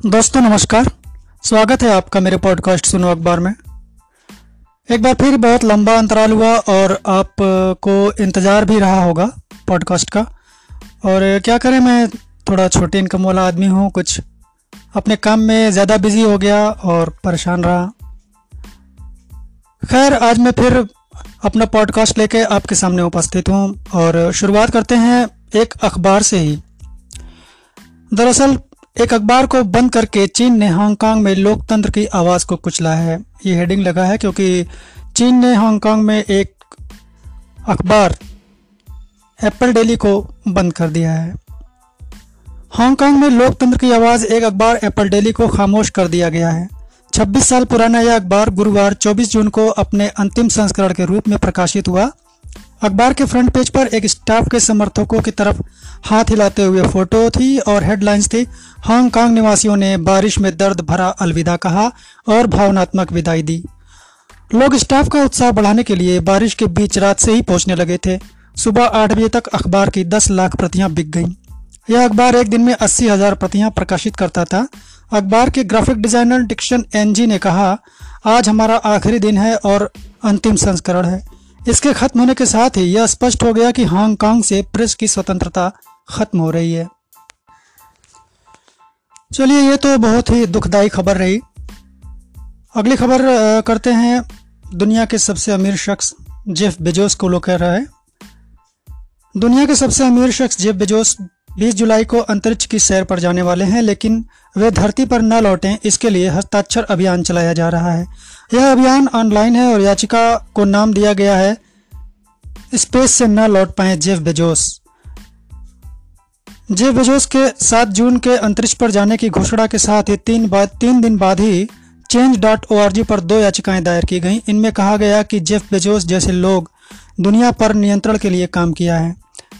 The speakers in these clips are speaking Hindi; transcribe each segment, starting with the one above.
दोस्तों, नमस्कार। स्वागत है आपका मेरे पॉडकास्ट सुनो अखबार में। एक बार फिर बहुत लंबा अंतराल हुआ और आपको इंतज़ार भी रहा होगा पॉडकास्ट का। और क्या करें, मैं थोड़ा छोटे इनकम वाला आदमी हूँ, कुछ अपने काम में ज़्यादा बिज़ी हो गया और परेशान रहा। खैर, आज मैं फिर अपना पॉडकास्ट लेके आपके सामने उपस्थित हूँ और शुरुआत करते हैं एक अखबार से ही। दरअसल एक अखबार को बंद करके चीन ने हांगकांग में लोकतंत्र की आवाज़ को कुचला है। ये हेडिंग लगा है क्योंकि चीन ने हांगकांग में एक अखबार एप्पल डेली को बंद कर दिया है। हांगकांग में लोकतंत्र की आवाज़ एक अखबार एप्पल डेली को खामोश कर दिया गया है। 26 साल पुराना यह अखबार गुरुवार 24 जून को अपने अंतिम संस्करण के रूप में प्रकाशित हुआ। अखबार के फ्रंट पेज पर एक स्टाफ के समर्थकों की तरफ़ हाथ हिलाते हुए फ़ोटो थी और हेडलाइंस थी। हांगकांग निवासियों ने बारिश में दर्द भरा अलविदा कहा और भावनात्मक विदाई दी। लोग स्टाफ का उत्साह बढ़ाने के लिए बारिश के बीच रात से ही पहुँचने लगे थे। सुबह आठ बजे तक अखबार की दस लाख प्रतियाँ बिक गईं। यह अखबार एक दिन में अस्सी हज़ार प्रतियाँ प्रकाशित करता था। अखबार के ग्राफिक डिज़ाइनर डिक्शन एनजी ने कहा, आज हमारा आखिरी दिन है और अंतिम संस्करण है। इसके खत्म होने के साथ ही यह स्पष्ट हो गया कि हांगकांग से प्रेस की स्वतंत्रता खत्म हो रही है। चलिए, ये तो बहुत ही दुखदाई खबर रही। अगली खबर करते हैं। दुनिया के सबसे अमीर शख्स जेफ बेजोस को लोग कह रहा है। दुनिया के सबसे अमीर शख्स जेफ बेजोस 20 जुलाई को अंतरिक्ष की सैर पर जाने वाले हैं, लेकिन वे धरती पर न लौटें, इसके लिए हस्ताक्षर अभियान चलाया जा रहा है। यह अभियान ऑनलाइन है और याचिका को नाम दिया गया है, स्पेस से न लौट पाए जेफ बेजोस। जेफ बेजोस के 7 जून के अंतरिक्ष पर जाने की घोषणा के साथ ही तीन बाद, तीन दिन बाद ही चेंज डॉट ओ पर दो याचिकाएँ दायर की गईं। इनमें कहा गया कि जेफ बेजोस जैसे लोग दुनिया पर नियंत्रण के लिए काम किया है।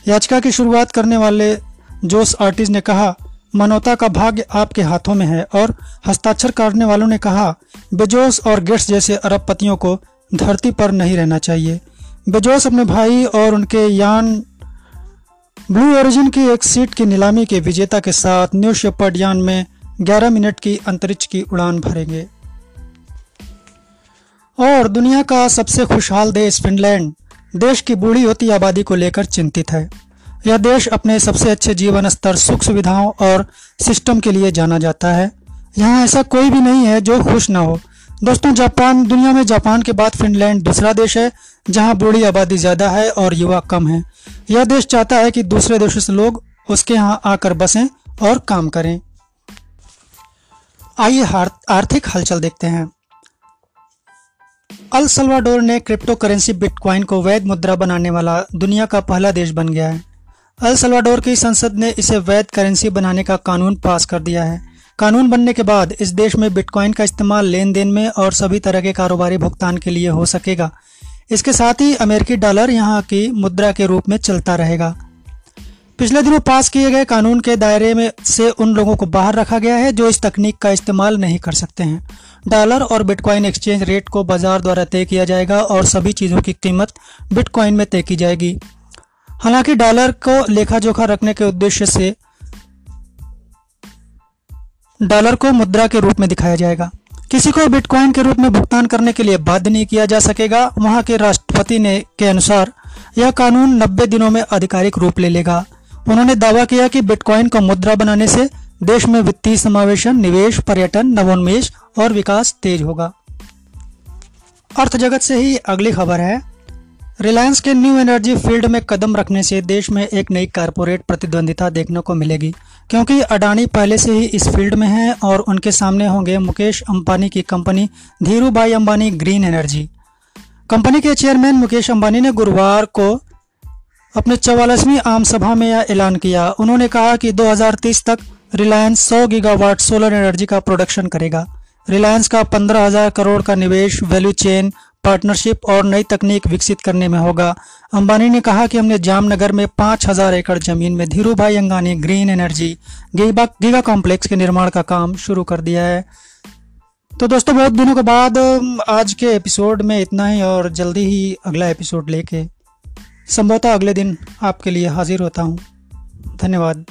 याचिका की शुरुआत करने वाले जोस आर्टिस्ट ने कहा मानवता का भाग्य आपके हाथों में है। और हस्ताक्षर करने वालों ने कहा, बेजोस और गेट्स जैसे अरबपतियों को धरती पर नहीं रहना चाहिए। बेजोस अपने भाई और उनके यान ब्लू ओरिजिन की एक सीट की नीलामी के विजेता के साथ न्यू शेपर्ड यान में 11 मिनट की अंतरिक्ष की उड़ान भरेंगे। और दुनिया का सबसे खुशहाल देश फिनलैंड देश की बूढ़ी होती आबादी को लेकर चिंतित है। यह देश अपने सबसे अच्छे जीवन स्तर, सुख सुविधाओं और सिस्टम के लिए जाना जाता है। यहाँ ऐसा कोई भी नहीं है जो खुश ना हो। दोस्तों, जापान, दुनिया में जापान के बाद फिनलैंड दूसरा देश है, जहाँ बूढ़ी आबादी ज़्यादा है और युवा कम है। यह देश चाहता है कि दूसरे देशों से लोग उसके यहाँ आकर बसें और काम करें। आइए आर्थिक हलचल देखते हैं। अल सल्वाडोर ने क्रिप्टो करेंसी बिटकॉइन को वैध मुद्रा बनाने वाला दुनिया का पहला देश बन गया है। अल सल्वाडोर की संसद ने इसे वैध करेंसी बनाने का कानून पास कर दिया है। कानून बनने के बाद इस देश में बिटकॉइन का इस्तेमाल लेन देन में और सभी तरह के कारोबारी भुगतान के लिए हो सकेगा। इसके साथ ही अमेरिकी डॉलर यहाँ की मुद्रा के रूप में चलता रहेगा। पिछले दिनों पास किए गए कानून के दायरे में से उन लोगों को बाहर रखा गया है जो इस तकनीक का इस्तेमाल नहीं कर सकते हैं। डॉलर और बिटकॉइन एक्सचेंज रेट को बाज़ार द्वारा तय किया जाएगा और सभी चीज़ों की कीमत बिटकॉइन में तय की जाएगी। हालाँकि डॉलर को लेखा जोखा रखने के उद्देश्य से डॉलर को मुद्रा के रूप में दिखाया जाएगा। किसी को बिटकॉइन के रूप में भुगतान करने के लिए बाध्य नहीं किया जा सकेगा। वहाँ के राष्ट्रपति ने के अनुसार, यह कानून 90 दिनों में आधिकारिक रूप ले लेगा। उन्होंने दावा किया कि बिटकॉइन को मुद्रा बनाने से देश में वित्तीय समावेशन, निवेश, पर्यटन, नवोन्मेष और विकास तेज होगा। अर्थ जगत से ही अगली खबर है। रिलायंस के न्यू एनर्जी फ़ील्ड में कदम रखने से देश में एक नई कारपोरेट प्रतिद्वंदिता देखने को मिलेगी। क्योंकि अडानी पहले से ही इस फ़ील्ड में है और उनके सामने होंगे मुकेश अंबानी की company Dhirubhai Ambani green energy. Company के चेयरमैन मुकेश अंबानी ने गुरुवार को अपने चौवालीसवीं आम सभा में यह ऐलान किया। उन्होंने कहा कि 2030 तक रिलायंस 100 गीगावाट सोलर एनर्जी का प्रोडक्शन करेगा। रिलायंस का 15,000 करोड़ का निवेश वैल्यू चेन पार्टनरशिप और नई तकनीक विकसित करने में होगा। अंबानी ने कहा कि हमने जामनगर में 5000 एकड़ ज़मीन में Dhirubhai Ambani green energy giga giga complex के निर्माण का काम शुरू कर दिया है। तो दोस्तों, बहुत दिनों के बाद आज के एपिसोड में इतना ही और जल्दी ही अगला एपिसोड लेके संभवतः अगले दिन आपके लिए हाजिर होता हूँ। धन्यवाद।